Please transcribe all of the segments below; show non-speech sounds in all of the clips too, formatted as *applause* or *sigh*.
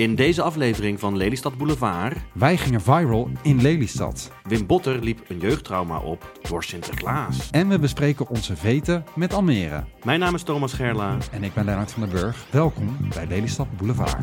In deze aflevering van Lelystad Boulevard, Wij gingen viral in Lelystad. Wim Botter liep een jeugdtrauma op door Sinterklaas. En we bespreken onze veten met Almere. Mijn naam is Thomas Gerla. En ik ben Lennart van den Burg. Welkom bij Lelystad Boulevard.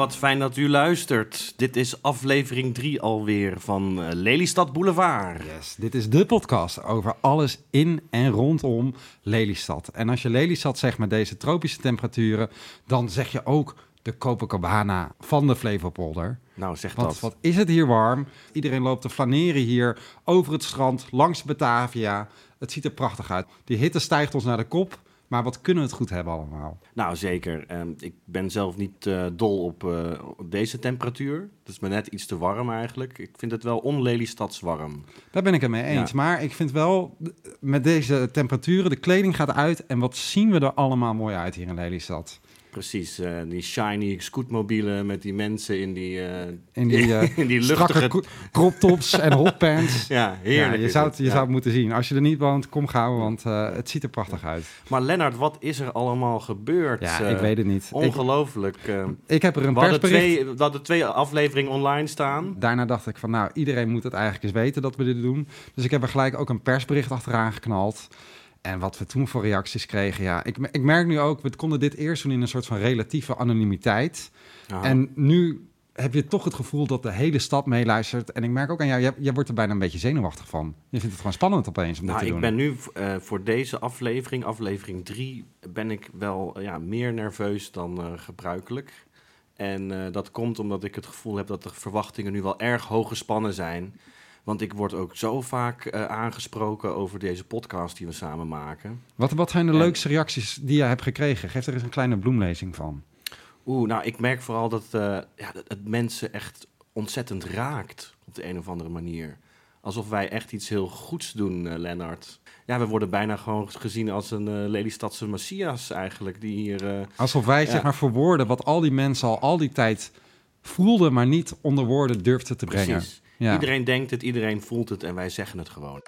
Wat fijn dat u luistert. Dit is aflevering 3 alweer van eh, Lelystad Boulevard. Yes, dit is de podcast over alles in en rondom Lelystad. En als je Lelystad zegt met deze tropische temperaturen, dan zeg je ook de Copacabana van de Flevopolder. Nou, zeg Want dat. wat is het hier warm? Iedereen loopt te flaneren hier over het strand, langs Batavia. Het ziet er prachtig uit. Die hitte stijgt ons naar de kop. Maar wat kunnen we het goed hebben allemaal? Nou, zeker. Ehm, ik ben zelf niet eh, dol op, eh, op deze temperatuur. Het is me net iets te warm eigenlijk. Ik vind het wel on-Lelystads warm. Daar ben ik het mee eens. Ja. Maar ik vind wel, met deze temperaturen, de kleding gaat uit. En wat zien we er allemaal mooi uit hier in Lelystad. Precies, eh, die shiny scootmobielen met die mensen in die, eh, In die, *laughs* eh, in die luchtige... ko- crop tops en hotpants. Ja, *laughs* Ja, heerlijk. je zou het. je Ja. zou het moeten zien. Als je er niet woont, kom gauw, want het ziet er prachtig uit. Maar Lennart, wat is er allemaal gebeurd? Ja, ik weet het niet. Ongelooflijk. ik heb er een we, persbericht. twee, we hadden twee afleveringen online staan. Daarna dacht ik van, nou, iedereen moet het eigenlijk eens weten dat we dit doen. Dus ik heb er gelijk ook een persbericht achteraan geknald. En wat we toen voor reacties kregen, ja, ik, ik merk nu ook, we konden dit eerst doen in een soort van relatieve anonimiteit. En nu heb je toch het gevoel dat de hele stad meeluistert. En ik merk ook aan jou, jij, jij wordt er bijna een beetje zenuwachtig van. Je vindt het gewoon spannend opeens om dit nou, te ik doen. ben nu eh, voor deze aflevering, aflevering 3, ben ik wel ja, meer nerveus dan eh, gebruikelijk. En eh, dat komt omdat ik het gevoel heb dat de verwachtingen nu wel erg hoog gespannen zijn. Want ik word ook zo vaak eh, aangesproken over deze podcast die we samen maken. Wat, wat zijn de En- leukste reacties die je hebt gekregen? Geef er eens een kleine bloemlezing van. Oeh, nou, ik merk vooral dat eh, ja, dat het mensen echt ontzettend raakt op de een of andere manier. Alsof wij echt iets heel goeds doen, eh, Lennart. Ja, we worden bijna gewoon gezien als een eh Lelystadse Messias eigenlijk, die hier... Alsof wij Ja. zeg maar verwoorden wat al die mensen al al die tijd voelden, maar niet onder woorden durfden te brengen. precies. Ja. Iedereen denkt het, iedereen voelt het en wij zeggen het gewoon.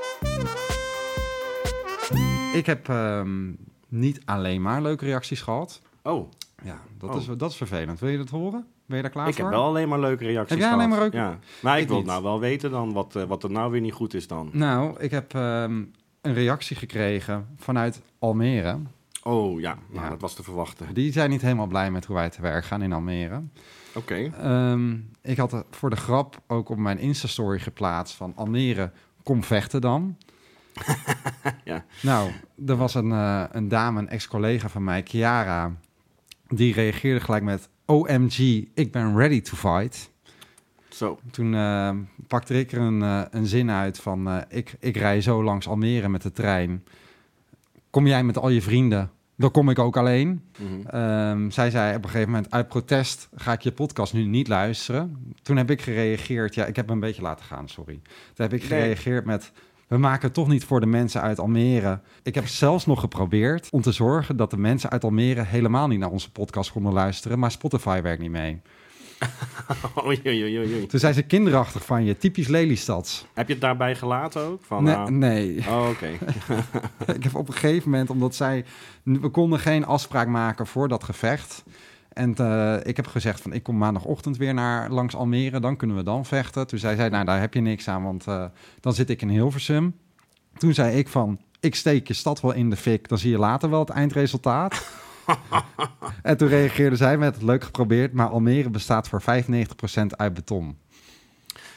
Ik heb ehm, niet alleen maar leuke reacties gehad. Oh, Ja, dat, Oh. is, dat is vervelend. Wil je dat horen? Ben je daar klaar ik voor? heb wel alleen maar leuke reacties Heb jij gehad. alleen maar ook- Ja. Maar ik, Ik wil niet. nou wel weten dan wat, eh, wat er nou weer niet goed is dan. Nou, ik heb ehm, een reactie gekregen vanuit Almere. Oh ja, nou, Ja. dat was te verwachten. Die zijn niet helemaal blij met hoe wij te werk gaan in Almere. Oké. Ehm, ik had voor de grap ook op mijn Insta-story geplaatst van Almere, kom vechten dan. *laughs* Ja. Nou, er was een, eh, een dame, een ex-collega van mij, Chiara, die reageerde gelijk met OMG, ik ben ready to fight. Zo. Toen eh, pakte ik er een, eh, een zin uit van, eh, ik, ik rij zo langs Almere met de trein. Kom jij met al je vrienden, dan kom ik ook alleen. Mhm. Ehm, zij zei op een gegeven moment, uit protest ga ik je podcast nu niet luisteren. Toen heb ik gereageerd, ja, ik heb me een beetje laten gaan, sorry. Toen heb ik Nee. gereageerd met, we maken het toch niet voor de mensen uit Almere. Ik heb zelfs nog geprobeerd om te zorgen dat de mensen uit Almere helemaal niet naar onze podcast konden luisteren, maar Spotify werkt niet mee. *laughs* Oei, oei, oei, oei. Toen zei ze kinderachtig van je, typisch Lelystads. Heb je het daarbij gelaten ook? Van, Nee, ah, nee. Oh, oké. *laughs* ik heb op een gegeven moment, omdat zij... We konden geen afspraak maken voor dat gevecht. En eh, ik heb gezegd van, ik kom maandagochtend weer naar langs Almere. Dan kunnen we dan vechten. Toen zei zij, nou, daar heb je niks aan, want eh, dan zit ik in Hilversum. Toen zei ik van, ik steek je stad wel in de fik. Dan zie je later wel het eindresultaat. *laughs* en toen reageerde zij met, leuk geprobeerd, maar Almere bestaat voor 95% uit beton.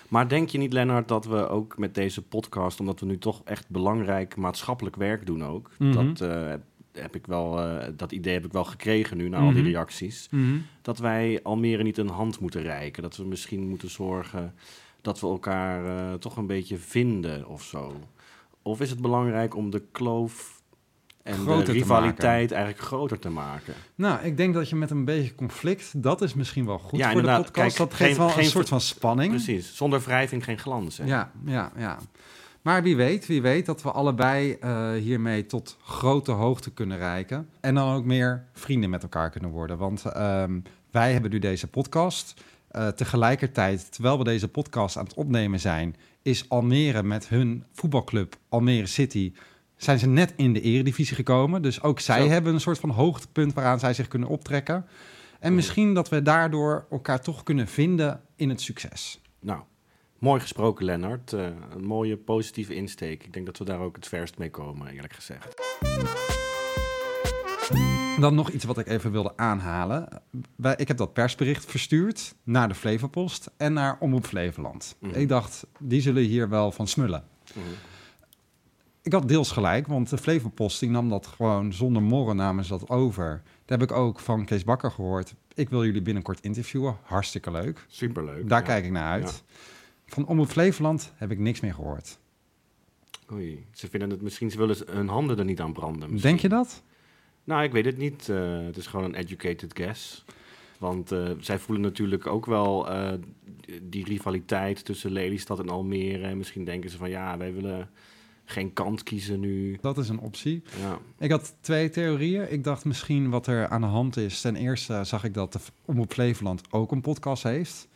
Maar denk je niet, Lennart, dat we ook met deze podcast, omdat we nu toch echt belangrijk maatschappelijk werk doen ook, Mhm. dat, eh, heb ik wel, eh, dat idee heb ik wel gekregen nu na al die Mhm. reacties, dat wij Almere niet een hand moeten reiken. Dat we misschien moeten zorgen dat we elkaar eh, toch een beetje vinden of zo. Of is het belangrijk om de kloof en Groter de te rivaliteit eigenlijk groter te maken? Nou, ik denk dat je met een beetje conflict, dat is misschien wel goed Ja, voor de inderdaad. podcast. Kijk, dat geeft geen- wel geen een soort van spanning. Precies, zonder wrijving geen glans. Hè? Ja, ja, ja. Maar wie weet, wie weet dat we allebei eh, hiermee tot grote hoogte kunnen reiken. En dan ook meer vrienden met elkaar kunnen worden. Want ehm, wij hebben nu deze podcast. Eh, tegelijkertijd, terwijl we deze podcast aan het opnemen zijn, is Almere met hun voetbalclub Almere City... zijn ze net in de eredivisie gekomen. Dus ook zij Zo. hebben een soort van hoogtepunt waaraan zij zich kunnen optrekken. En misschien dat we daardoor elkaar toch kunnen vinden in het succes. Nou, mooi gesproken, Lennart. Eh, een mooie positieve insteek. Ik denk dat we daar ook het verst mee komen, eerlijk gezegd. Dan nog iets wat ik even wilde aanhalen. Ik heb dat persbericht verstuurd naar de Flevopost en naar Omroep Flevoland. Mhm. Ik dacht, die zullen hier wel van smullen. Mhm. Ik had deels gelijk, want de Flevopost die nam dat gewoon zonder morren namen ze dat over. Daar heb ik ook van Kees Bakker gehoord. Ik wil jullie binnenkort interviewen. Hartstikke leuk. Superleuk. Daar ja. kijk ik naar uit. Van Omroep Flevoland heb ik niks meer gehoord. Oei, ze vinden het misschien, ze willen hun handen er niet aan branden. misschien. Denk je dat? Nou, ik weet het niet. Eh, het is gewoon een educated guess. Want eh, zij voelen natuurlijk ook wel eh, die rivaliteit tussen Lelystad en Almere. En misschien denken ze van ja, wij willen geen kant kiezen nu. Dat is een optie. Ja, Ik had twee theorieën. Ik dacht misschien wat er aan de hand is. Ten eerste zag ik dat de Omroep Flevoland ook een podcast heeft.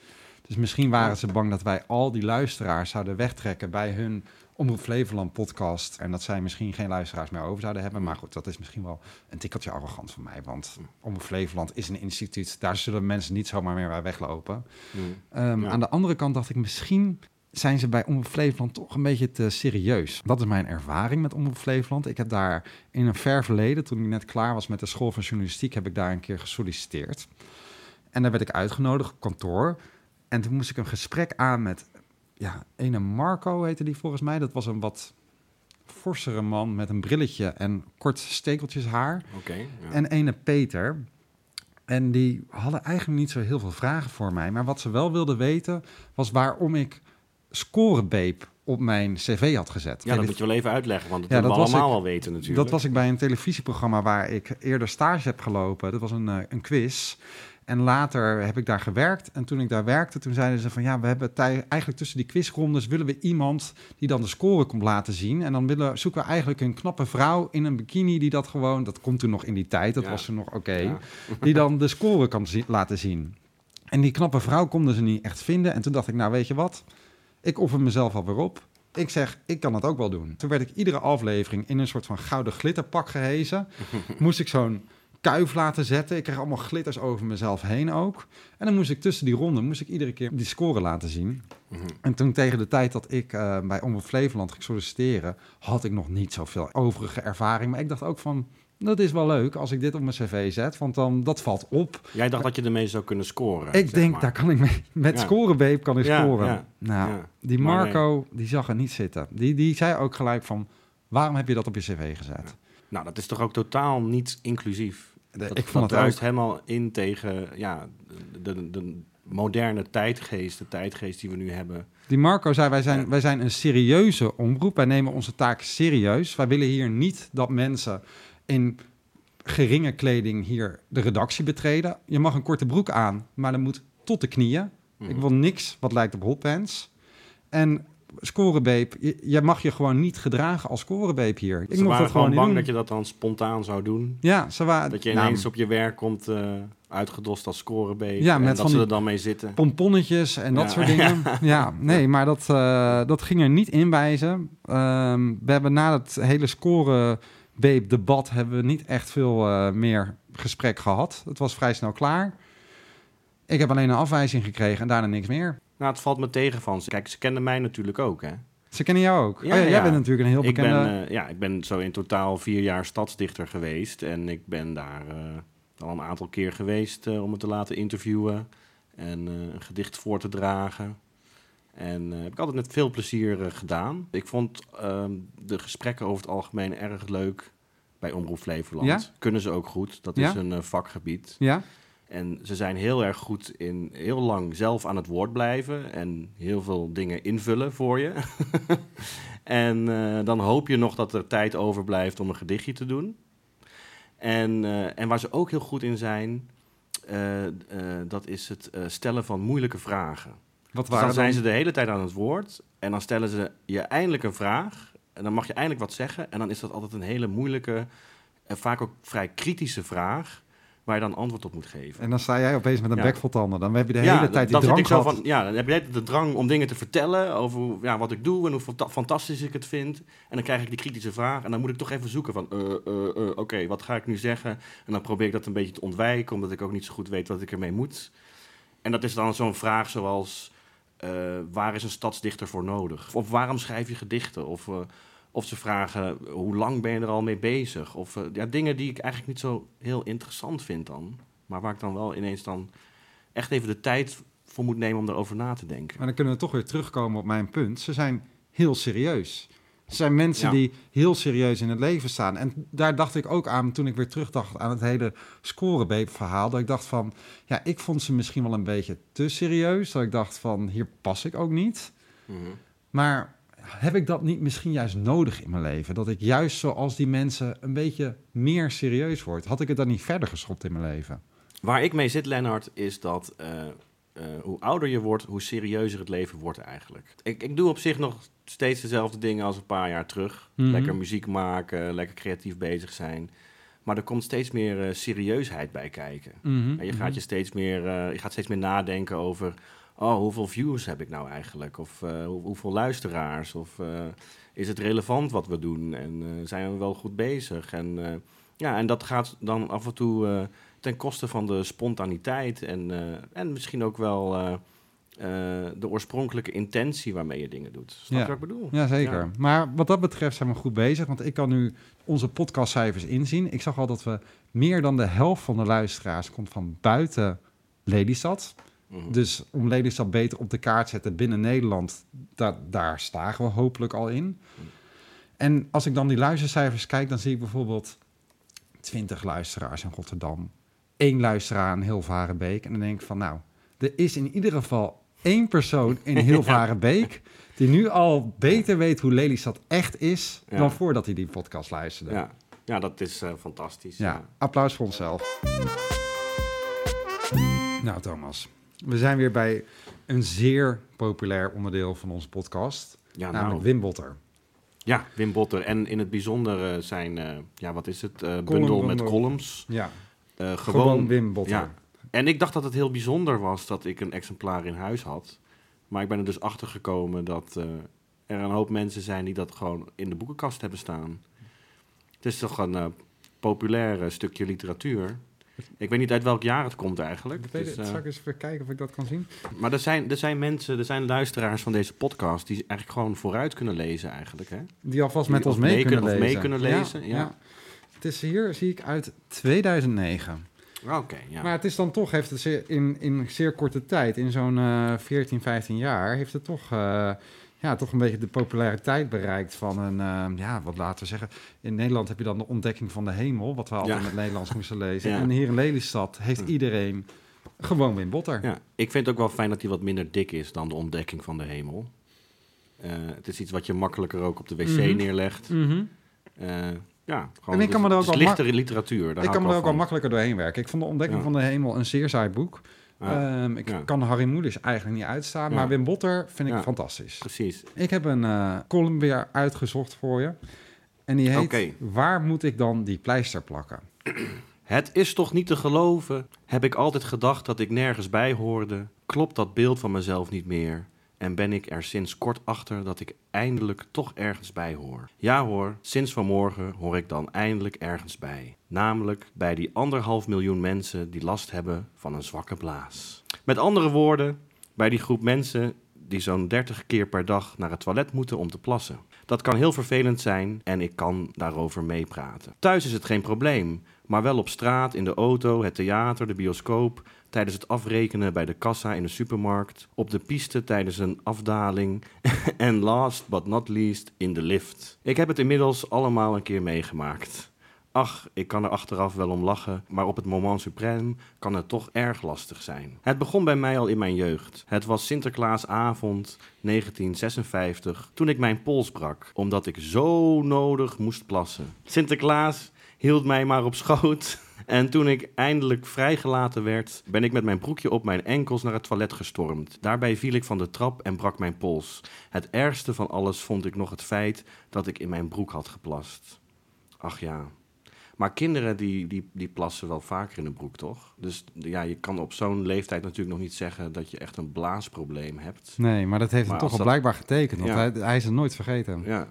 Dus misschien waren ze bang dat wij al die luisteraars zouden wegtrekken bij hun Omroep Flevoland podcast. En dat zij misschien geen luisteraars meer over zouden hebben. Maar goed, dat is misschien wel een tikkeltje arrogant van mij. Want Omroep Flevoland is een instituut. Daar zullen mensen niet zomaar meer bij weglopen. Hm. Ehm, Ja. Aan de andere kant dacht ik misschien zijn ze bij Omroep Flevoland toch een beetje te serieus. Dat is mijn ervaring met Omroep Flevoland. Ik heb daar in een ver verleden, toen ik net klaar was met de school van journalistiek, heb ik daar een keer gesolliciteerd. En daar werd ik uitgenodigd op kantoor. En toen moest ik een gesprek aan met, ja, ene Marco heette die volgens mij. Dat was een wat forsere man met een brilletje en kort stekeltjes haar. Ja. En ene Peter. En die hadden eigenlijk niet zo heel veel vragen voor mij. Maar wat ze wel wilden weten, was waarom ik scorebeep op mijn cv had gezet. ja, dat moet je wel even uitleggen, want dat Ja, we allemaal ik- wel weten natuurlijk. dat was ik bij een televisieprogramma waar ik eerder stage heb gelopen. Dat was een, eh, een quiz. En later heb ik daar gewerkt. En toen ik daar werkte, toen zeiden ze van ja, we hebben tij- eigenlijk tussen die quizrondes willen we iemand die dan de score komt laten zien. En dan willen, zoeken we eigenlijk een knappe vrouw in een bikini die dat gewoon, dat komt toen nog in die tijd, dat Ja. was toen nog oké, Ja. *laughs* die dan de score kan zi- laten zien. En die knappe vrouw konden ze niet echt vinden. En toen dacht ik, nou weet je wat, ik offer mezelf alweer op. Ik zeg, ik kan het ook wel doen. Toen werd ik iedere aflevering in een soort van gouden glitterpak gehezen. *laughs* moest ik zo'n kuif laten zetten. Ik kreeg allemaal glitters over mezelf heen ook. En dan moest ik tussen die ronden, moest ik iedere keer die score laten zien. Mhm. En toen tegen de tijd dat ik eh, bij Omroep Flevoland ging solliciteren... had ik nog niet zoveel overige ervaring. Maar ik dacht ook van, dat is wel leuk als ik dit op mijn cv zet. Want dan, dat valt op. Jij dacht dat je ermee zou kunnen scoren. Ik denk, maar. daar kan ik mee, *laughs* met Ja. scorebeep kan ik Ja, scoren. ja, nou, die Marco, die zag er niet zitten. Die, die zei ook gelijk van, waarom heb je dat op je cv gezet? Nou, dat is toch ook totaal niet inclusief. De- Dat, ik vond dat het ook. helemaal in tegen ja, de, de, de moderne tijdgeest, de tijdgeest die we nu hebben. Die Marco zei, wij zijn, Ja. wij zijn een serieuze omroep. Wij nemen onze taak serieus. Wij willen hier niet dat mensen in geringe kleding hier de redactie betreden. Je mag een korte broek aan, maar dat moet tot de knieën. Mhm. Ik wil niks wat lijkt op hotpants. En scorebeep, je, je mag je gewoon niet gedragen als scorebeep hier. Ik Ze mocht waren dat gewoon bang doen. dat je dat dan spontaan zou doen. Ja, ze waren... Dat je nou, ineens op je werk komt eh, uitgedost als scorebeet. Ja, en met dat van ze er dan mee zitten. pomponnetjes en dat soort dingen. *laughs* Ja, nee, maar dat, eh, dat ging er niet in wijzen. Ehm, we hebben na het hele scorebeep-debat hebben we niet echt veel eh, meer gesprek gehad. Het was vrij snel klaar. Ik heb alleen een afwijzing gekregen en daarna niks meer. Nou, het valt me tegen van ze. Kijk, ze kenden mij natuurlijk ook, hè. Ze kennen jou ook. Ja, oh, ja, jij bent natuurlijk een heel Ik bekende... ben, eh, ja, ik ben zo in totaal vier jaar stadsdichter geweest. En ik ben daar eh, al een aantal keer geweest om me te laten interviewen. En een gedicht voor te dragen. En eh, heb ik altijd met veel plezier eh, gedaan. Ik vond ehm, de gesprekken over het algemeen erg leuk bij Omroep Flevoland. Ja? Kunnen ze ook goed. Dat Ja? is een eh, vakgebied. Ja? En ze zijn heel erg goed in heel lang zelf aan het woord blijven en heel veel dingen invullen voor je. *laughs* en dan hoop je nog dat er tijd overblijft om een gedichtje te doen. En, en waar ze ook heel goed in zijn, dat is het stellen van moeilijke vragen. Wat Dus waren dan zijn ze de hele tijd aan het woord en dan stellen ze je eindelijk een vraag en dan mag je eindelijk wat zeggen en dan is dat altijd een hele moeilijke en vaak ook vrij kritische vraag waar je dan antwoord op moet geven. En dan sta jij opeens met een Ja. bek vol tanden. Dan heb je de ja, hele tijd die dan drang ik zo gehad. van, ja, dan heb je de drang om dingen te vertellen over ja, wat ik doe en hoe fanta- fantastisch ik het vind. En dan krijg ik die kritische vraag en dan moet ik toch even zoeken van, eh, eh, eh, oké, wat ga ik nu zeggen? En dan probeer ik dat een beetje te ontwijken, omdat ik ook niet zo goed weet wat ik ermee moet. En dat is dan zo'n vraag zoals, eh, waar is een stadsdichter voor nodig? Of waarom schrijf je gedichten? Of, eh, of ze vragen, hoe lang ben je er al mee bezig? Of eh, ja, dingen die ik eigenlijk niet zo heel interessant vind dan. Maar waar ik dan wel ineens dan echt even de tijd voor moet nemen om erover na te denken. Maar dan kunnen we toch weer terugkomen op mijn punt. Ze zijn heel serieus. Ze zijn mensen Ja. die heel serieus in het leven staan. En daar dacht ik ook aan toen ik weer terugdacht aan het hele scorebeep-verhaal. Dat ik dacht van, ja, ik vond ze misschien wel een beetje te serieus. Dat ik dacht van, hier pas ik ook niet. Mhm. Maar heb ik dat niet misschien juist nodig in mijn leven? Dat ik juist zoals die mensen een beetje meer serieus word? Had ik het dan niet verder geschopt in mijn leven? Waar ik mee zit, Lennart, is dat eh, eh, hoe ouder je wordt, hoe serieuzer het leven wordt eigenlijk. Ik, ik doe op zich nog steeds dezelfde dingen als een paar jaar terug. Mhm. Lekker muziek maken, lekker creatief bezig zijn. Maar er komt steeds meer eh, serieusheid bij kijken. En je gaat, je, steeds meer, eh, je gaat steeds meer nadenken over... Oh, hoeveel views heb ik nou eigenlijk? Of eh, hoe- hoeveel luisteraars? Of is het relevant wat we doen? En zijn we wel goed bezig? En, ja, en dat gaat dan af en toe ten koste van de spontaniteit... en, en misschien ook wel eh, de oorspronkelijke intentie waarmee je dingen doet. Snap Ja. je wat ik bedoel? Jazeker. Ja. Maar wat dat betreft zijn we goed bezig. Want ik kan nu onze podcastcijfers inzien. Ik zag al dat we meer dan de helft van de luisteraars komt van buiten Lelystad. Mhm. Dus om Lelystad beter op de kaart zetten binnen Nederland, da- daar slagen we hopelijk al in. En als ik dan die luistercijfers kijk, dan zie ik bijvoorbeeld 20 luisteraars in Rotterdam, één luisteraar in Hilvarenbeek. En dan denk ik van, nou, er is in ieder geval één persoon in *laughs* Hilvarenbeek die nu al beter weet hoe Lelystad echt is Ja. dan voordat hij die podcast luisterde. ja. ja, dat is eh, fantastisch. Ja, applaus voor onszelf. Nou, Thomas, we zijn weer bij een zeer populair onderdeel van onze podcast, Ja, namelijk nou. Wim Botter. Ja, Wim Botter. En in het bijzonder eh, zijn, eh, ja, wat is het? Bundel met columns. Ja, gewoon, gewoon, Wim Botter. ja. En ik dacht dat het heel bijzonder was dat ik een exemplaar in huis had. Maar ik ben er dus achter gekomen dat eh, er een hoop mensen zijn die dat gewoon in de boekenkast hebben staan. Het is toch een eh, populair stukje literatuur. Ik weet niet uit welk jaar het komt eigenlijk. Ik weet Dus, eh, zal ik eens even kijken of ik dat kan zien? maar er zijn, er zijn mensen, er zijn luisteraars van deze podcast die eigenlijk gewoon vooruit kunnen lezen eigenlijk. Hè? Die alvast met ons mee, mee kunnen, kunnen- of lezen. mee kunnen lezen, ja. Het is hier, zie ik, uit 2009. Oké, ja. Maar het is dan toch, heeft het in, in zeer korte tijd, in zo'n eh 14, 15 jaar, heeft het toch, eh, ja, toch een beetje de populariteit bereikt van een, eh, ja, wat laten we zeggen. In Nederland heb je dan de ontdekking van de hemel, wat we altijd Ja. in het Nederlands moesten lezen. *laughs* Ja. En hier in Lelystad heeft iedereen gewoon Wim Botter. Ja, ik vind het ook wel fijn dat hij wat minder dik is dan de ontdekking van de hemel. Eh, het is iets wat je makkelijker ook op de wc Mhm. neerlegt. Eh, ja, gewoon, En ik kan dus me er ook is wel lichtere literatuur. Daar Ik kan me er ook wel van. makkelijker doorheen werken. Ik vond de ontdekking Ja. van de hemel een zeer saai boek. Ja, Ehm, ik ja. kan Harry Moelis eigenlijk niet uitstaan, maar Wim Botter vind ik fantastisch. precies. Ik heb een eh, column weer uitgezocht voor je. En die heet. Waar moet ik dan die pleister plakken? *clears throat* Het is toch niet te geloven? Heb ik altijd gedacht dat ik nergens bij hoorde? Klopt dat beeld van mezelf niet meer? En ben ik er sinds kort achter dat ik eindelijk toch ergens bij hoor? Ja hoor, sinds vanmorgen hoor ik dan eindelijk ergens bij. Namelijk bij die anderhalf miljoen mensen die last hebben van een zwakke blaas. Met andere woorden, bij die groep mensen die zo'n 30 keer per dag naar het toilet moeten om te plassen. Dat kan heel vervelend zijn en ik kan daarover meepraten. Thuis is het geen probleem, maar wel op straat, in de auto, het theater, de bioscoop, tijdens het afrekenen bij de kassa in de supermarkt, op de piste tijdens een afdaling *laughs* en last but not least in de lift. Ik heb het inmiddels allemaal een keer meegemaakt. Ach, ik kan er achteraf wel om lachen, maar op het moment suprême kan het toch erg lastig zijn. Het begon bij mij al in mijn jeugd. Het was Sinterklaasavond 1956 toen ik mijn pols brak, omdat ik zo nodig moest plassen. Sinterklaas hield mij maar op schoot. *laughs* En toen ik eindelijk vrijgelaten werd, ben ik met mijn broekje op mijn enkels naar het toilet gestormd. Daarbij viel ik van de trap en brak mijn pols. Het ergste van alles vond ik nog het feit dat ik in mijn broek had geplast. Ach ja. Maar kinderen die, die, die plassen wel vaker in de broek, toch? Dus ja, je kan op zo'n leeftijd natuurlijk nog niet zeggen dat je echt een blaasprobleem hebt. Nee, maar dat heeft Maar hem toch al dat- blijkbaar getekend. Want Ja. hij, hij is het nooit vergeten. Ja,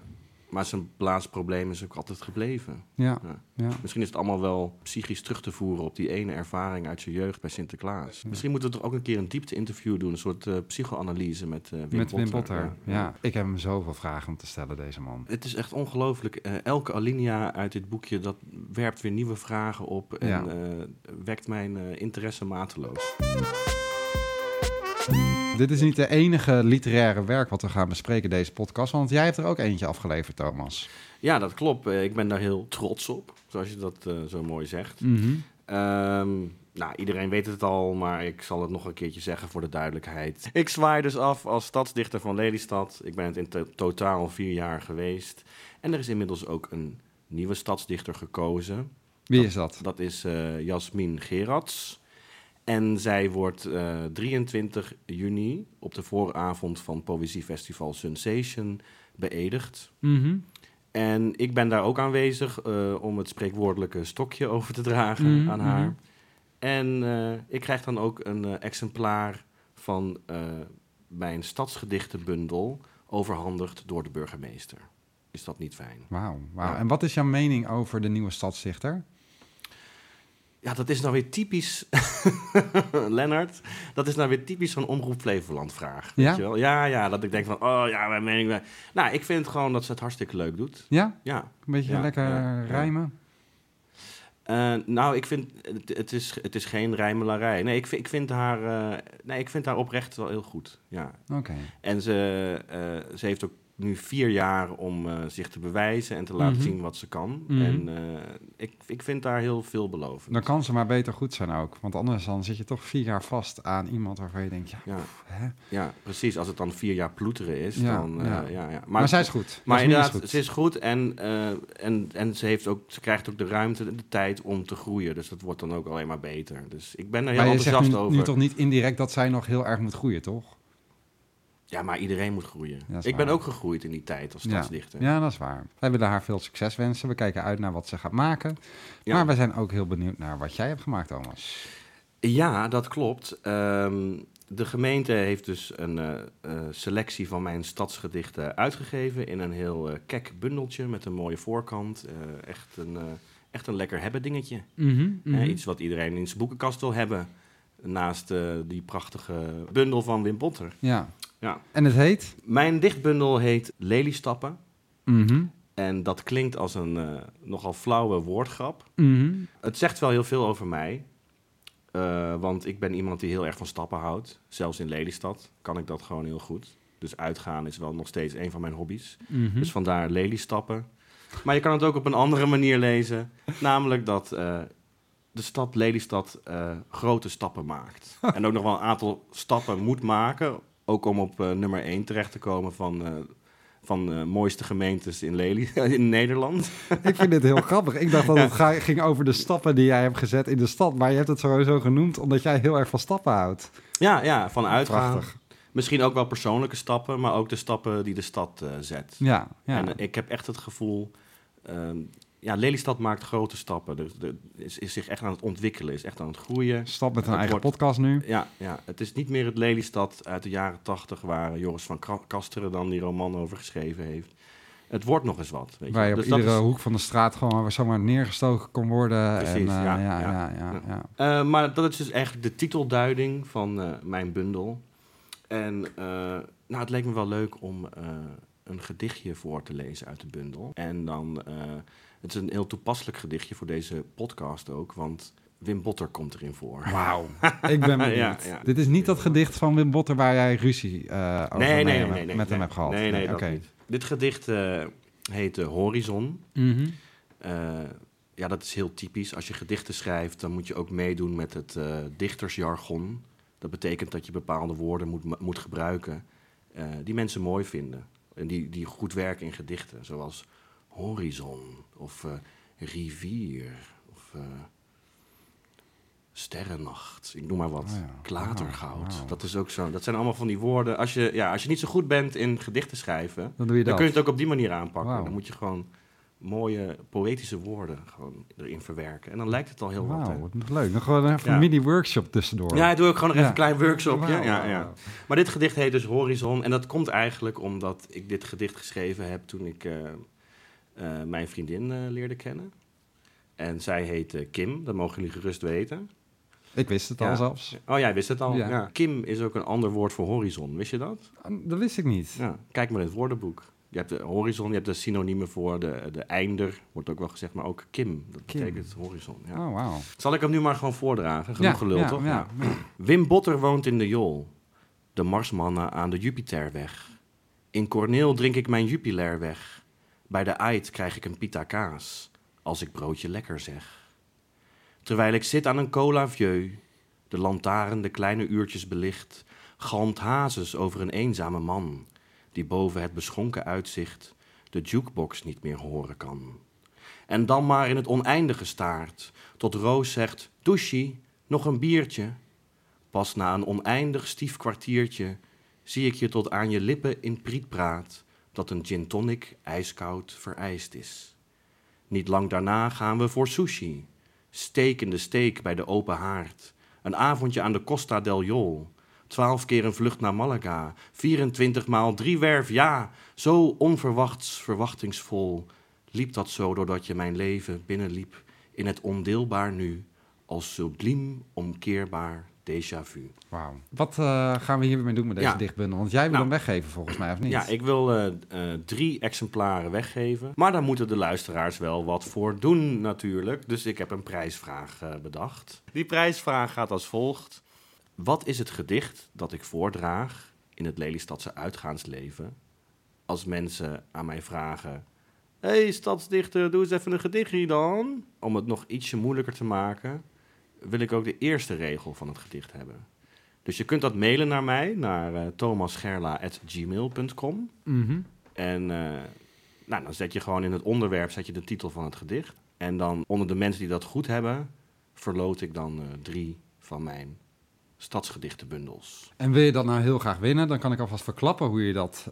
maar zijn blaasprobleem is ook altijd gebleven. Ja, Ja. ja. Misschien is het allemaal wel psychisch terug te voeren op die ene ervaring uit zijn jeugd bij Sinterklaas. Misschien moeten we toch ook een keer een diepte-interview doen, een soort eh, psychoanalyse met eh Wim Met Wim Botter. Ja, ik heb hem zoveel vragen om te stellen, deze man. Het is echt ongelooflijk. Eh, elke alinea uit dit boekje, dat werpt weer nieuwe vragen op en wekt mijn interesse mateloos. Dit is niet de enige literaire werk wat we gaan bespreken deze podcast, want jij hebt er ook eentje afgeleverd, Thomas. Ja, dat klopt. Eh, ik ben daar heel trots op, zoals je dat eh, zo mooi zegt. Mhm. Ehm, nou, iedereen weet het al, maar ik zal het nog een keertje zeggen voor de duidelijkheid. Ik zwaai dus af als stadsdichter van Lelystad. Ik ben het in to- totaal vier jaar geweest. En er is inmiddels ook een nieuwe stadsdichter gekozen. Wie is dat? Dat is eh Jasmin Gerards. En zij wordt eh, 23 juni op de vooravond van Poëziefestival Sensation beëdigd. Mhm. En ik ben daar ook aanwezig eh, om het spreekwoordelijke stokje *laughs* over te dragen Mhm, aan haar. mhm. En eh, ik krijg dan ook een eh, exemplaar van eh, mijn stadsgedichtenbundel overhandigd door de burgemeester. Is dat niet fijn? Wauw, wauw. Ja. En wat is jouw mening over de nieuwe stadsdichter? Ja, dat is nou weer typisch, *laughs* Lennart, dat is nou weer typisch zo'n Omroep Flevoland vraag. Weet Ja? je wel? Ja, ja, dat ik denk van, oh ja, mijn mening. Nou, ik vind gewoon dat ze het hartstikke leuk doet. Ja? Ja. Een beetje Ja, lekker ja, ja. rijmen? Eh, nou, ik vind, het, het, is, het is geen rijmelarij. Nee, ik vind, ik vind haar, eh, nee, ik vind haar oprecht wel heel goed. Ja. Oké. En ze, eh, ze heeft ook nu vier jaar om eh, zich te bewijzen en te laten Mhm. zien wat ze kan. Mhm. En eh, ik, ik vind daar heel veelbelovend. Dan kan ze maar beter goed zijn ook. Want anders dan zit je toch vier jaar vast aan iemand waarvan je denkt, ja, Ja, hè? ja, precies. Als het dan vier jaar ploeteren is, Ja, dan... eh, ja. ja. Ja, Maar, zij is goed. Maar inderdaad, goed. ze is goed en, en, en ze, heeft ook, ze krijgt ook de ruimte en de tijd om te groeien. Dus dat wordt dan ook alleen maar beter. Dus ik ben er heel Maar je zegt enthousiast nu, over. nu toch niet indirect dat zij nog heel erg moet groeien, toch? Ja, maar iedereen moet groeien. ik ben ook gegroeid in die tijd als stadsdichter. Ja, dat is waar. Wij willen haar veel succes wensen. We kijken uit naar wat ze gaat maken. Ja. Maar we zijn ook heel benieuwd naar wat jij hebt gemaakt, Thomas. Ja, dat klopt. Ehm, de gemeente heeft dus een eh, eh, selectie van mijn stadsgedichten uitgegeven in een heel eh, kek bundeltje met een mooie voorkant. Echt, een, echt een lekker hebben dingetje. Mhm, Eh, iets wat iedereen in zijn boekenkast wil hebben. Naast die prachtige bundel van Wim Potter. Ja. Ja. En het heet? Mijn dichtbundel heet Leliestappen. Mhm, En dat klinkt als een eh, nogal flauwe woordgrap. mhm. Het zegt wel heel veel over mij. Eh, want ik ben iemand die heel erg van stappen houdt. Zelfs in Lelystad kan ik dat gewoon heel goed. Dus uitgaan is wel nog steeds een van mijn hobby's. mhm. Dus vandaar Lelystappen. Maar je kan het ook op een andere manier lezen. Namelijk dat eh, de stad Lelystad grote stappen maakt. *laughs* en ook nog wel een aantal stappen moet maken. Ook om op eh, nummer 1 terecht te komen van, eh, van de mooiste gemeentes in, Lely *laughs* in Nederland. *laughs* Ik vind dit heel grappig. Ik dacht dat het ging over de stappen die jij hebt gezet in de stad. Maar je hebt het sowieso genoemd omdat jij heel erg van stappen houdt. Ja, ja, van uitgaan. Prachtig. Misschien ook wel persoonlijke stappen, maar ook de stappen die de stad eh, zet. Ja, ja. En eh, ik heb echt het gevoel, ehm, ja, Lelystad maakt grote stappen. Er, er is, is zich echt aan het ontwikkelen, is echt aan het groeien. Stap met een het eigen wordt- podcast nu. Ja, ja, het is niet meer het Lelystad uit de jaren tachtig waar Joris van Kasteren dan die roman over geschreven heeft. Het wordt nog eens wat. Weet je. Waar je op Dus iedere is- hoek van de straat gewoon zomaar neergestoken kon worden. Precies, en, eh, ja, ja, ja, ja, ja, ja, ja. Eh, maar dat is dus eigenlijk de titelduiding van eh, mijn bundel. En nou, het leek me wel leuk om een gedichtje voor te lezen uit de bundel. En dan, het is een heel toepasselijk gedichtje voor deze podcast ook, want Wim Botter komt erin voor. Wauw. *laughs* Ik ben benieuwd. Ja, ja. Dit is niet dat gedicht van Wim Botter waar jij ruzie eh, over Nee, nee, nee, met hem nee. hebt gehad. Nee, nee, oké. Dit gedicht eh, heet eh, Horizon. Mhm. Ja, dat is heel typisch. Als je gedichten schrijft, dan moet je ook meedoen met het dichtersjargon. Dat betekent dat je bepaalde woorden moet, moet gebruiken die mensen mooi vinden. En die, die goed werken in gedichten. Zoals horizon of eh, rivier of eh, sterrennacht. Ik noem maar wat. Oh ja. Klatergoud. Wauw. Dat, is ook zo, dat zijn allemaal van die woorden. Als je, ja, als je niet zo goed bent in gedichten schrijven, Dan doe je dan dat. kun je het ook op die manier aanpakken. Dan moet je gewoon mooie poëtische woorden gewoon erin verwerken. En dan lijkt het al heel wat. hè. Wat leuk. Nog gewoon even Ja. een mini-workshop tussendoor. Ja, ik doe ook gewoon nog even een klein workshopje. Ja, ja. Maar dit gedicht heet dus Horizon. En dat komt eigenlijk omdat ik dit gedicht geschreven heb toen ik eh, eh, mijn vriendin eh, leerde kennen. En zij heet Kim, dat mogen jullie gerust weten. Ik wist het Ja. al zelfs. Oh, jij wist het al. Ja. Ja. Kim is ook een ander woord voor horizon. Wist je dat? Dat wist ik niet. Ja, kijk maar in het woordenboek. Je hebt de horizon, je hebt de synoniemen voor de, de einder, wordt ook wel gezegd, maar ook Kim. Dat Kim. betekent horizon. Ja. Oh, wauw. Zal ik hem nu maar gewoon voordragen? Genoeg Ja, gelul, toch? ja, ja. Wim Botter woont in de Jol. De Marsmannen aan de Jupiterweg. In Corneel drink ik mijn Jupiler weg. Bij de Ait krijg ik een pita kaas. Als ik broodje lekker zeg. Terwijl ik zit aan een cola vieux. De lantaarn de kleine uurtjes belicht. Galmt hazes over een eenzame man. Die boven het beschonken uitzicht de jukebox niet meer horen kan. En dan maar in het oneindige staart. Tot Roos zegt: Douchie, nog een biertje. Pas na een oneindig stief kwartiertje zie ik je tot aan je lippen in priet praat dat een gin tonic ijskoud vereist is. Niet lang daarna gaan we voor sushi. Steek in de steek bij de open haard. Een avondje aan de Costa del Jol. Twaalf keer een vlucht naar Malaga. 24 maal drie werf, ja. Zo onverwachts, verwachtingsvol liep dat zo doordat je mijn leven binnenliep in het ondeelbaar nu, als subliem omkeerbaar déjà vu. Wauw. Wat eh, gaan we hiermee doen met deze Ja. dichtbundel? Want jij wil Nou. hem weggeven volgens mij, of niet? Ja, ik wil eh, eh, drie exemplaren weggeven. Maar daar moeten de luisteraars wel wat voor doen natuurlijk. Dus ik heb een prijsvraag bedacht. Die prijsvraag gaat als volgt. Wat is het gedicht dat ik voordraag in het Lelystadse uitgaansleven... als mensen aan mij vragen... Hé, hey, stadsdichter, doe eens even een gedichtje dan. Om het nog ietsje moeilijker te maken... wil ik ook de eerste regel van het gedicht hebben. Dus je kunt dat mailen naar mij, naar eh thomasgerla.gmail.com. Mhm. En eh, nou, dan zet je gewoon in het onderwerp zet je de titel van het gedicht. En dan onder de mensen die dat goed hebben, verloot ik dan eh, drie van mijn stadsgedichtenbundels. En wil je dat nou heel graag winnen, dan kan ik alvast verklappen hoe je dat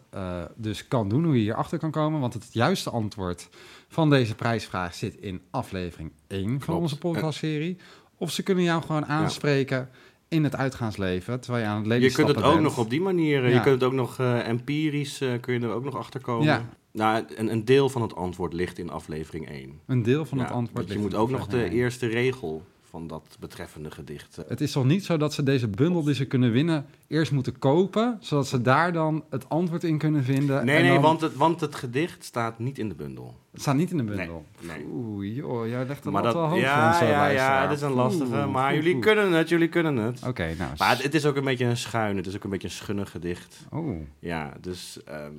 dus kan doen, hoe je hierachter kan komen. Want het juiste antwoord van deze prijsvraag zit in aflevering 1 van onze podcastserie. Of ze kunnen jou gewoon aanspreken in het uitgaansleven, terwijl je aan het leven Je kunt het ook nog op die manier, eh, Ja. je kunt het ook nog eh, empirisch, eh, kun je er ook nog achter komen. Ja. Nou, een, een deel van het antwoord ligt in aflevering 1. Een deel van het antwoord want je ligt moet ook nog de eerste regel van dat betreffende gedicht. eh, Het is toch niet zo dat ze deze bundel die ze kunnen winnen eerst moeten kopen, zodat ze daar dan het antwoord in kunnen vinden? Nee, en nee, dan- want het, want het gedicht staat niet in de bundel. Het staat niet in de bundel. Nee, nee. Oeh, joh, jij legt het Maar dat, wel hoog voor ja, onze ja, ja, het is een lastige. Oeh, maar oeh, jullie oeh. kunnen het, jullie kunnen het. Oké, nou. Maar het, het is ook een beetje een schuin, het is ook een beetje een schunnig gedicht. Oh, Ja, dus ehm,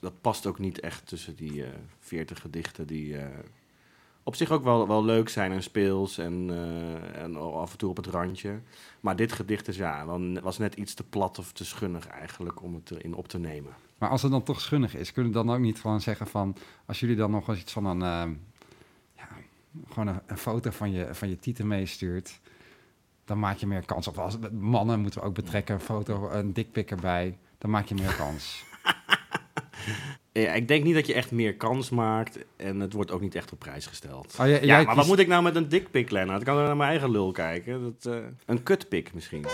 dat past ook niet echt tussen die eh, veertig gedichten die eh, op zich ook wel, wel leuk zijn en speels en, eh, en af en toe op het randje. Maar dit gedicht is, ja, wel- was net iets te plat of te schunnig eigenlijk om het erin op te nemen. maar als het dan toch schunnig is, kunnen we dan ook niet gewoon zeggen van... Als jullie dan nog eens iets van een... ehm, ja, gewoon een, een foto van je, van je titel meestuurt... Dan maak je meer kans. Of als mannen moeten we ook betrekken, een foto, een dikpik erbij. Dan maak je meer kans. Ja, ik denk niet dat je echt meer kans maakt en het wordt ook niet echt op prijs gesteld. Oh, jij- ja, maar wat moet ik nou met een dikpik, Lennart? Ik kan naar mijn eigen lul kijken. Dat, eh, een kutpik misschien.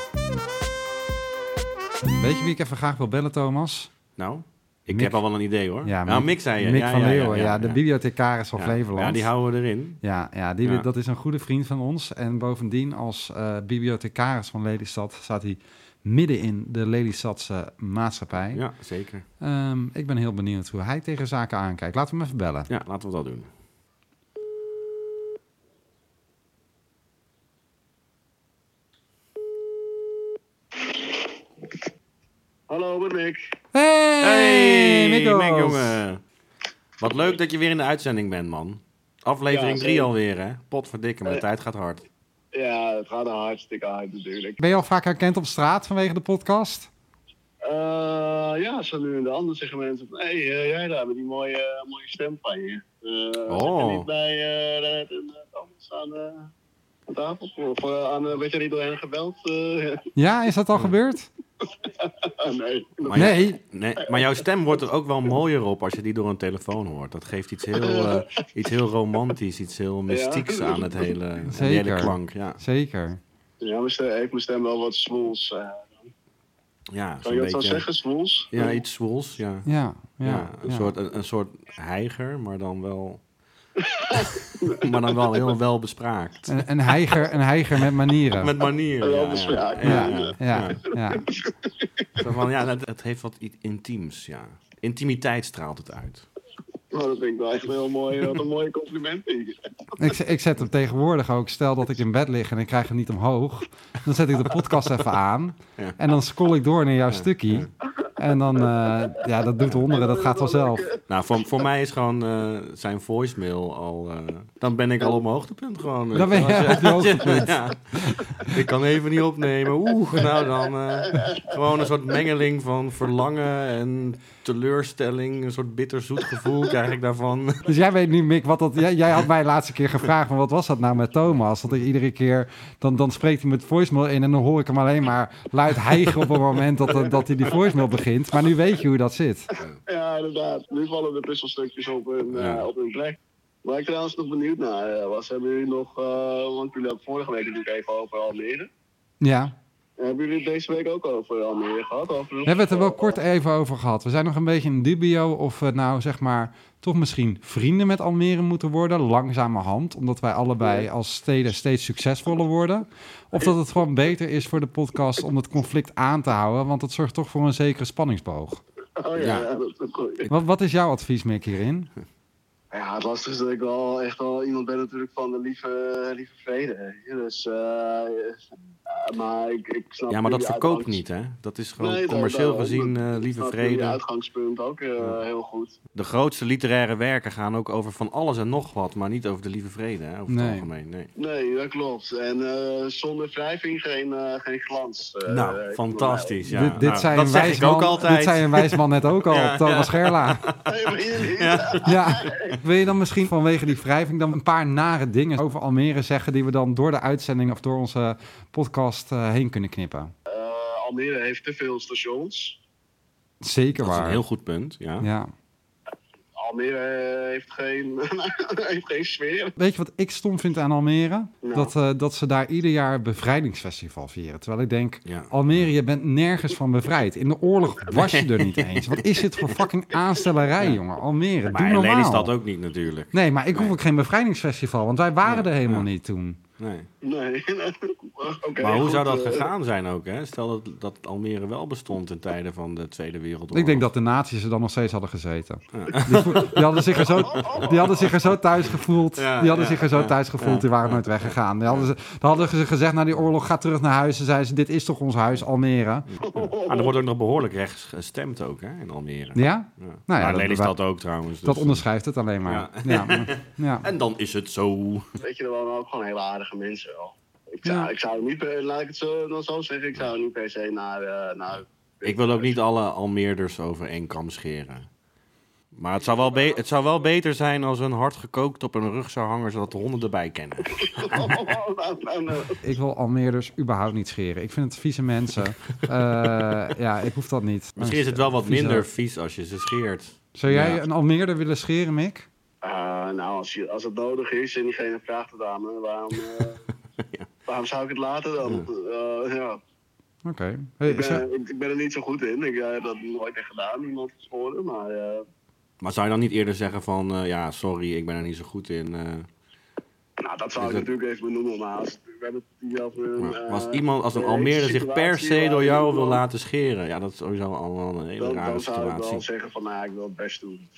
Weet je wie ik even graag wil bellen, Thomas? Nou, ik Mick. heb al wel een idee hoor. Ja, nou, Mick- zei je. Mick ja, van ja, Leeuwen, ja, de bibliothecaris van. Flevoland. Ja, die houden we erin. Ja, ja, die, dat is een goede vriend van ons. En bovendien, als eh, bibliothecaris van Lelystad, staat hij midden in de Lelystadse maatschappij. Ja, zeker. Ehm, ik ben heel benieuwd hoe hij tegen zaken aankijkt. Laten we hem even bellen. Ja, laten we dat doen. Hallo, met Mick. Hey, Hey. Mick, jongen. Wat leuk dat je weer in de uitzending bent, man. Aflevering Ja, 3 zeker. alweer, hè? Potverdikke, maar de Eh. tijd gaat hard. Ja, het gaat er hartstikke hard natuurlijk. Ben je al vaak herkend op straat vanwege de podcast? Eh, ja, zo nu en dan zeggen mensen van... Hé, hey, eh, jij daar met die mooie, mooie stem van je. Eh Oh. Zit je niet bij eh daarnet in uh, aan, eh, aan tafel? Of eh, aan, eh, werd je niet door hen gebeld? Eh, Ja, is dat al gebeurd? *laughs* nee. Maar Nee. Nee, maar jouw stem wordt er ook wel mooier op als je die door een telefoon hoort. Dat geeft iets heel, eh, *laughs* iets heel romantisch, iets heel mystieks aan het hele, aan die hele klank. Ja, Zeker. Ja, mijn stem, heeft mijn stem wel wat zwoels. eh. ja kan zo'n je dat zo beetje. zeggen, zwoels? Ja, iets zwoels, ja. Ja, Ja, ja. een, ja. Soort, een, een soort heiger, maar dan wel... *laughs* maar dan wel heel wel bespraakt. Een, een, heiger, een heiger met manieren. Met manieren. Wel Ja, ja, bespraakt, ja, ja, ja, ja, ja. Zo van, ja, het, het heeft wat intiems, ja. Intimiteit straalt het uit. Oh, dat vind ik wel echt heel mooi. Wat een mooie compliment. Ik, ik zet hem tegenwoordig ook. Stel dat ik in bed lig en ik krijg hem niet omhoog. Dan zet ik de podcast even aan. Ja. En dan scroll ik door naar jouw stukje. En dan, eh, ja, dat doet wonderen. Dat gaat vanzelf. Nou, voor, voor mij is gewoon eh, zijn voicemail al... eh, dan ben ik al op mijn hoogtepunt gewoon. Dan ben je op je *laughs* hoogtepunt. Ja. Ik kan even niet opnemen. Oeh, nou dan gewoon een soort mengeling van verlangen en teleurstelling. Een soort bitterzoet gevoel krijg ik daarvan. Dus jij weet nu, Mick, wat dat... Jij, jij had mij de laatste keer gevraagd, van wat was dat nou met Thomas? Dat ik iedere keer... Dan, dan spreekt hij met voicemail in en dan hoor ik hem alleen maar luid hijgen op het moment dat, dat hij die voicemail begint. Maar nu weet je hoe dat zit. Ja, inderdaad. Nu vallen de puzzelstukjes op hun, eh, op hun plek. Waar ik trouwens nog benieuwd naar eh, was, hebben jullie nog, eh, want jullie hadden vorige week natuurlijk even over Almere. Ja, Hebben jullie het deze week ook over Almere gehad? Over we hebben het er wel kort even over gehad. We zijn nog een beetje in dubio of we nou zeg maar toch misschien vrienden met Almere moeten worden, langzamerhand, omdat wij allebei als steden steeds succesvoller worden. Of dat het gewoon beter is voor de podcast om het conflict aan te houden, want het zorgt toch voor een zekere spanningsboog. Oh ja, Ja. ja, dat is ook goed. Wat, wat is jouw advies, Mick, hierin? Ja, het lastige is dat ik wel echt wel iemand ben natuurlijk van de lieve, lieve vrede. Dus, eh, maar ik, ik snap Ja, maar dat verkoopt uitgangs- niet, hè? Dat is gewoon Nee, dat- commercieel gezien, eh, lieve vrede. uitgangspunt ook eh, heel goed. De grootste literaire werken gaan ook over van alles en nog wat, maar niet over de lieve vrede, hè? Over Nee. het algemeen, nee. Nee, dat klopt. En eh, zonder wrijving geen, eh, geen glans. eh, nou, fantastisch, ja. dit, dit Nou, zei dat zeg ik ook altijd. Dit zei een wijsman net ook *laughs* al, Ja, Thomas *laughs* ja. Gerla. Ja, wil je dan misschien vanwege die wrijving dan een paar nare dingen over Almere zeggen die we dan door de uitzending of door onze podcast eh, heen kunnen knippen? Eh, Almere heeft te veel stations. Zeker Dat is een waar. heel goed punt, ja. Ja. Almere eh, heeft geen, *laughs* heeft geen sfeer. Weet je wat ik stom vind aan Almere? Nou. Dat, eh, dat ze daar ieder jaar bevrijdingsfestival vieren. Terwijl ik denk, Ja. Almere, je bent nergens van bevrijd. In de oorlog was je er niet eens. Wat is dit voor fucking aanstellerij, jongen? Almere, doe Maar in normaal. Lelystad ook niet natuurlijk. Nee, maar ik hoef Nee. ook geen bevrijdingsfestival, want wij waren er helemaal ja. niet toen. Nee. *laughs* Maar hoe goed, zou dat eh, gegaan zijn ook, hè? Stel dat, dat Almere wel bestond in tijden van de Tweede Wereldoorlog. Ik denk dat de nazi's er dan nog steeds hadden gezeten. Ja. Die, hadden zich er zo, die hadden zich er zo thuis gevoeld. Ja, die hadden ja, zich er zo thuis gevoeld. Die waren nooit weggegaan. Die hadden ze, dan hadden ze gezegd na die oorlog, ga terug naar huis. En zeiden ze, dit is toch ons huis, Almere. Ah, er wordt ook nog behoorlijk rechts gestemd ook, hè, in Almere. Ja? Ja. Nou ja, maar dat- Lelystad ook trouwens. Dat dus- onderschrijft het alleen maar. Ja. Ja. maar- ja. *laughs* En dan is het zo. Weet je, er wonen ook gewoon hele aardige mensen wel. Ik zou, Ja. ik zou niet, per- laat ik het zo, dan zo zeggen, ik zou niet per se naar... eh, naar Ik wil ook niet alle Almeerders over één kam scheren. Maar het zou, wel be- het zou wel beter zijn als hun hart gekookt op een rug zou hangen, zodat de honden erbij kennen. *laughs* *laughs* Ik wil Almeerders überhaupt niet scheren. Ik vind het vieze mensen. *laughs* Eh, ja, ik hoef dat niet. Misschien is het wel wat minder vies als je ze scheert. Zou jij Ja. een Almeerder willen scheren, Mick? Eh, nou, als, je, als het nodig is en diegene vraagt het aan me, waarom, eh, *laughs* Ja. waarom zou ik het laten dan? Eh, ja. Oké. Hey, ik, ben, ik, ik ben er niet zo goed in. Ik eh, heb dat nooit echt gedaan, iemand geschoren. Maar eh, Maar zou je dan niet eerder zeggen van, eh, ja, sorry, ik ben er niet zo goed in. eh. nou, dat zou Is ik natuurlijk even benoemen. Maar als, een... Maar eh, als iemand, als een Almeerder zich per situatie se door jou wil laten scheren, ja, dat is sowieso al een hele Dan, rare dan zou ik wel situatie. zeggen van, nou, ik wil het best doen.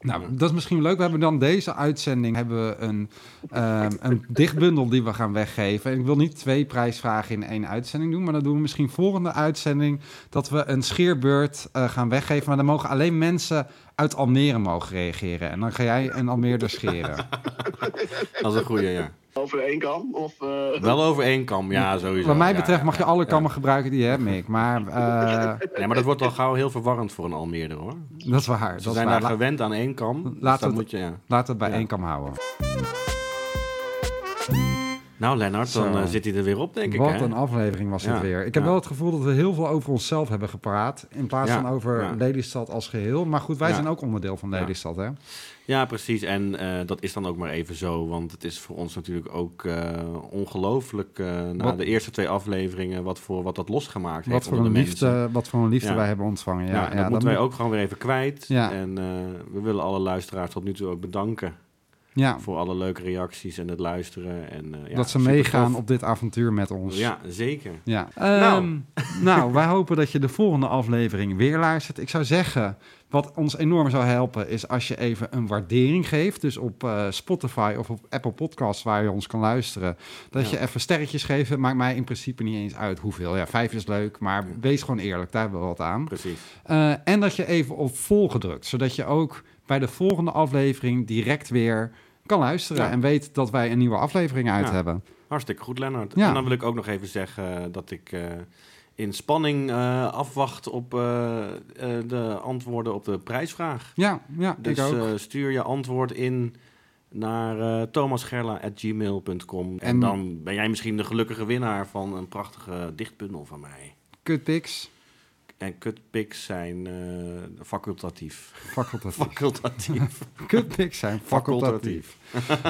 Nou, dat is misschien leuk. We hebben dan deze uitzending hebben we een, ehm, een dichtbundel die we gaan weggeven. En ik wil niet twee prijsvragen in één uitzending doen, maar dan doen we misschien volgende uitzending dat we een scheerbeurt eh, gaan weggeven. Maar dan mogen alleen mensen uit Almere mogen reageren. En dan ga jij een Almeerder scheren. *laughs* Dat is een goede, ja. Over één kam? Of, eh, Wel over één kam, ja, sowieso. Wat mij betreft ja, mag je ja, alle ja. kammen gebruiken die je hebt, Mick. Maar *laughs* eh, Nee, maar dat wordt al gauw heel verwarrend voor een Almeerder, hoor. dat is waar. Ze Dat is zijn waar. daar La- gewend aan één kam. dus we het- moet je, ja. We het bij Ja. één kam houden. Nou, Lennart, dan Zo. eh, zit hij er weer op, denk ik. Wat een aflevering was Ja, dit weer. Ik heb ja. wel het gevoel dat we heel veel over onszelf hebben gepraat. In plaats Ja, van over. Lelystad als geheel. Maar goed, wij zijn ook onderdeel van. Lelystad, hè? Ja, precies. En eh, dat is dan ook maar even zo. Want het is voor ons natuurlijk ook eh, ongelooflijk na Wat- de eerste twee afleveringen wat, voor, wat dat losgemaakt Wat heeft voor, een liefde, wat voor een liefde wij hebben ontvangen. Ja, dat moeten wij moet- ook gewoon weer even kwijt. Ja. En we willen alle luisteraars tot nu toe ook bedanken ja, voor alle leuke reacties en het luisteren. En, eh, ja, dat ze meegaan tof. op dit avontuur met ons. Ja, zeker. Ja. Nou. Ehm, *laughs* nou, wij hopen dat je de volgende aflevering weer luistert. Ik zou zeggen, wat ons enorm zou helpen, is als je even een waardering geeft. Dus op eh, Spotify of op Apple Podcasts, waar je ons kan luisteren. Dat Ja. je even sterretjes geeft. Het maakt mij in principe niet eens uit hoeveel. Ja, vijf is leuk, maar wees gewoon eerlijk. Daar hebben we wat aan. Precies. Eh, en dat je even op volgen drukt, zodat je ook bij de volgende aflevering direct weer kan luisteren. Ja. En weet dat wij een nieuwe aflevering uit Ja. hebben. Hartstikke goed, Lennart. Ja. En dan wil ik ook nog even zeggen dat ik eh, in spanning eh, afwacht op eh, eh, de antwoorden op de prijsvraag. Ja, ja Dus ik ook. eh, stuur je antwoord in naar eh thomasgerla.gmail.com. En, En- dan ben jij misschien de gelukkige winnaar van een prachtige dichtbundel van mij. Kutpiks, En kutpics zijn eh, facultatief. facultatief. *laughs* Facultatief. Kutpiks zijn facultatief.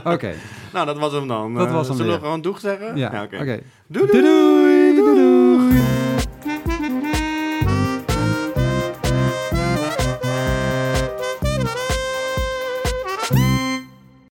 Oké, *laughs* nou, dat was hem dan. Dat Eh, was hem Zullen we weer. gewoon doeg zeggen? ja, oké. Doei doei!